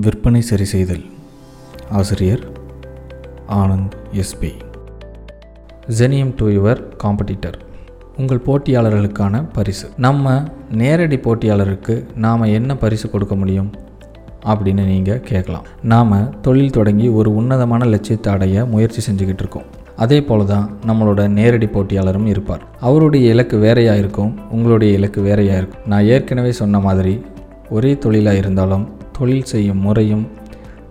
விற்பனை சரி செய்தல். ஆசிரியர் ஆனந்த் எஸ்பி ஜெனியம் டு யுவர் காம்படிட்டர் உங்கள் போட்டியாளர்களுக்கான பரிசு. நம்ம நேரடி போட்டியாளருக்கு நாம் என்ன பரிசு கொடுக்க முடியும்? அப்படின்னு நீங்கள் கேட்கலாம். நாம் தொழில் தொடங்கி ஒரு உன்னதமான லட்சியத்தை அடைய முயற்சி செஞ்சுக்கிட்டு இருக்கோம். அதே போல தான் நம்மளோட நேரடி போட்டியாளரும் இருப்பார். அவருடைய இலக்கு வேறையாக இருக்கும் உங்களுடைய இலக்கு வேறையாக இருக்கும். நான் ஏற்கனவே சொன்ன மாதிரி ஒரே தொழிலாக இருந்தாலும் தொழில் செய்யும் முறையும்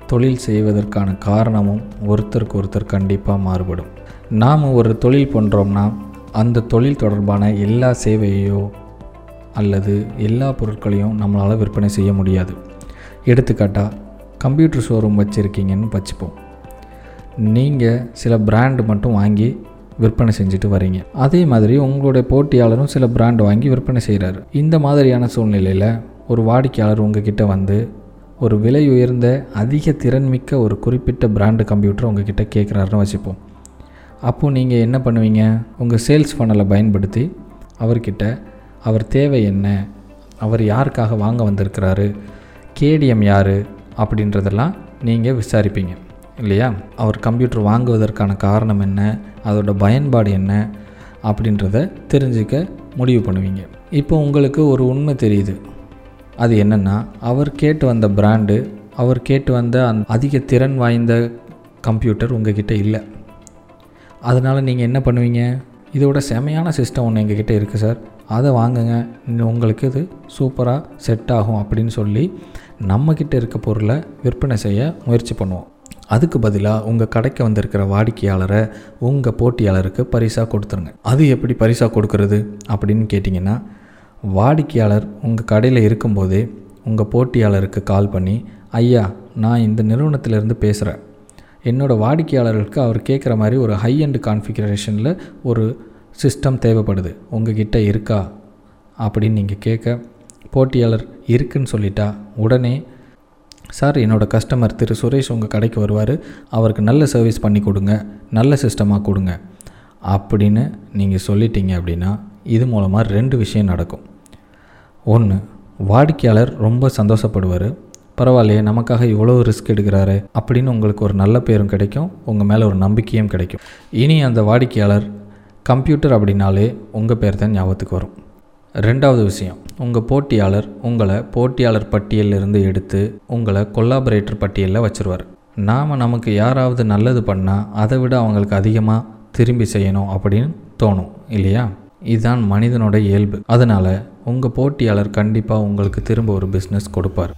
தொழில் செய்வதற்கான காரணமும் ஒருத்தருக்கு ஒருத்தர் கண்டிப்பாக மாறுபடும். நாம் ஒரு தொழில் பண்ணுறோம்னா அந்த தொழில் தொடர்பான எல்லா சேவையோ அல்லது எல்லா பொருட்களையும் நம்மளால் விற்பனை செய்ய முடியாது. எடுத்துக்காட்டாக கம்ப்யூட்டர் ஷோரூம் வச்சுருக்கீங்கன்னு வச்சுப்போம். நீங்கள் சில பிராண்டு மட்டும் வாங்கி விற்பனை செஞ்சுட்டு வரீங்க. அதே மாதிரி உங்களுடைய போட்டியாளரும் சில பிராண்ட் வாங்கி விற்பனை செய்கிறாரு இந்த மாதிரியான சூழ்நிலையில் ஒரு வாடிக்கையாளர் உங்ககிட்ட வந்து ஒரு விலை உயர்ந்த அதிக திறன்மிக்க ஒரு குறிப்பிட்ட பிராண்டு கம்ப்யூட்டர் உங்ககிட்ட கேட்குறாருன்னு வச்சுப்போம். அப்போது நீங்கள் என்ன பண்ணுவீங்க? உங்கள் சேல்ஸ் ஃபனலை பயன்படுத்தி அவர்கிட்ட அவர் தேவை என்ன? அவர் யாருக்காக வாங்க வந்திருக்கிறாரு? கேடிஎம் யார்? அப்படின்றதெல்லாம் நீங்கள் விசாரிப்பீங்க இல்லையா? அவர் கம்ப்யூட்டர் வாங்குவதற்கான காரணம் என்ன? அதோட பயன்பாடு என்ன? அப்படின்றத தெரிஞ்சுக்க முடிவு பண்ணுவீங்க. இப்போ உங்களுக்கு ஒரு உண்மை தெரியுது. அது என்னென்னா அவர் கேட்டு வந்த பிராண்டு அவர் கேட்டு வந்த அந் அதிக திறன் வாய்ந்த கம்ப்யூட்டர் உங்ககிட்ட இல்லை. அதனால் நீங்கள் என்ன பண்ணுவீங்க? இதோட செமையான சிஸ்டம் ஒன்று எங்ககிட்ட இருக்குது சார். அதை வாங்குங்க. உங்களுக்கு இது சூப்பராக செட் ஆகும் அப்படின்னு சொல்லி நம்மக்கிட்ட இருக்க பொருளை விற்பனை செய்ய முயற்சி பண்ணுவோம். அதுக்கு பதிலாக உங்கள் கடைக்கு வந்திருக்கிற வாடிக்கையாளரை உங்கள் போட்டியாளருக்கு பரிசாக கொடுத்துருங்க. அது எப்படி பரிசாக கொடுக்கறது அப்படின்னு கேட்டிங்கன்னா வாடிக்கையாளர் உங்கள் கடையில் இருக்கும்போதே உங்கள் போட்டியாளருக்கு கால் பண்ணி ஐயா நான் இந்த நிறுவனத்திலேருந்து பேசுகிறேன் என்னோடய வாடிக்கையாளர்களுக்கு அவர் கேட்குற மாதிரி ஒரு ஹை அண்ட் கான்ஃபிகரேஷனில் ஒரு சிஸ்டம் தேவைப்படுது. உங்ககிட்ட இருக்கா? அப்படின்னு நீங்கள் கேட்க போட்டியாளர் இருக்குன்னு சொல்லிட்டா உடனே சார் என்னோடய கஸ்டமர் திரு சுரேஷ் உங்கள் கடைக்கு வருவார். அவருக்கு நல்ல சர்வீஸ் பண்ணி கொடுங்க. நல்ல சிஸ்டமாக கொடுங்க. அப்படின்னு நீங்கள் சொல்லிட்டீங்க அப்படின்னா இது மூலமாக ரெண்டு விஷயம் நடக்கும். ஒன்று வாடிக்கையாளர் ரொம்ப சந்தோஷப்படுவார். பரவாயில்லையே நமக்காக இவ்வளோ ரிஸ்க் எடுக்கிறாரு அப்படின்னு உங்களுக்கு ஒரு நல்ல பேரும் கிடைக்கும் உங்கள் மேலே ஒரு நம்பிக்கையும் கிடைக்கும். இனி அந்த வாடிக்கையாளர் கம்ப்யூட்டர் அப்படின்னாலே உங்கள் பேர் தான் ஞாபகத்துக்கு வரும். ரெண்டாவது விஷயம் உங்கள் போட்டியாளர் உங்களை போட்டியாளர் பட்டியலிருந்து எடுத்து உங்களை கொல்லாபரேட்டர் பட்டியலில் வச்சுருவார். நாம் நமக்கு யாராவது நல்லது பண்ணால் அதை விட அவங்களுக்கு அதிகமாக திரும்பி செய்யணும் அப்படின்னு தோணும் இல்லையா? இதுதான் மனிதனோட இயல்பு. அதனால் உங்கள் போட்டியாளர் கண்டிப்பாக உங்களுக்கு திரும்ப ஒரு பிஸ்னஸ் கொடுப்பார்.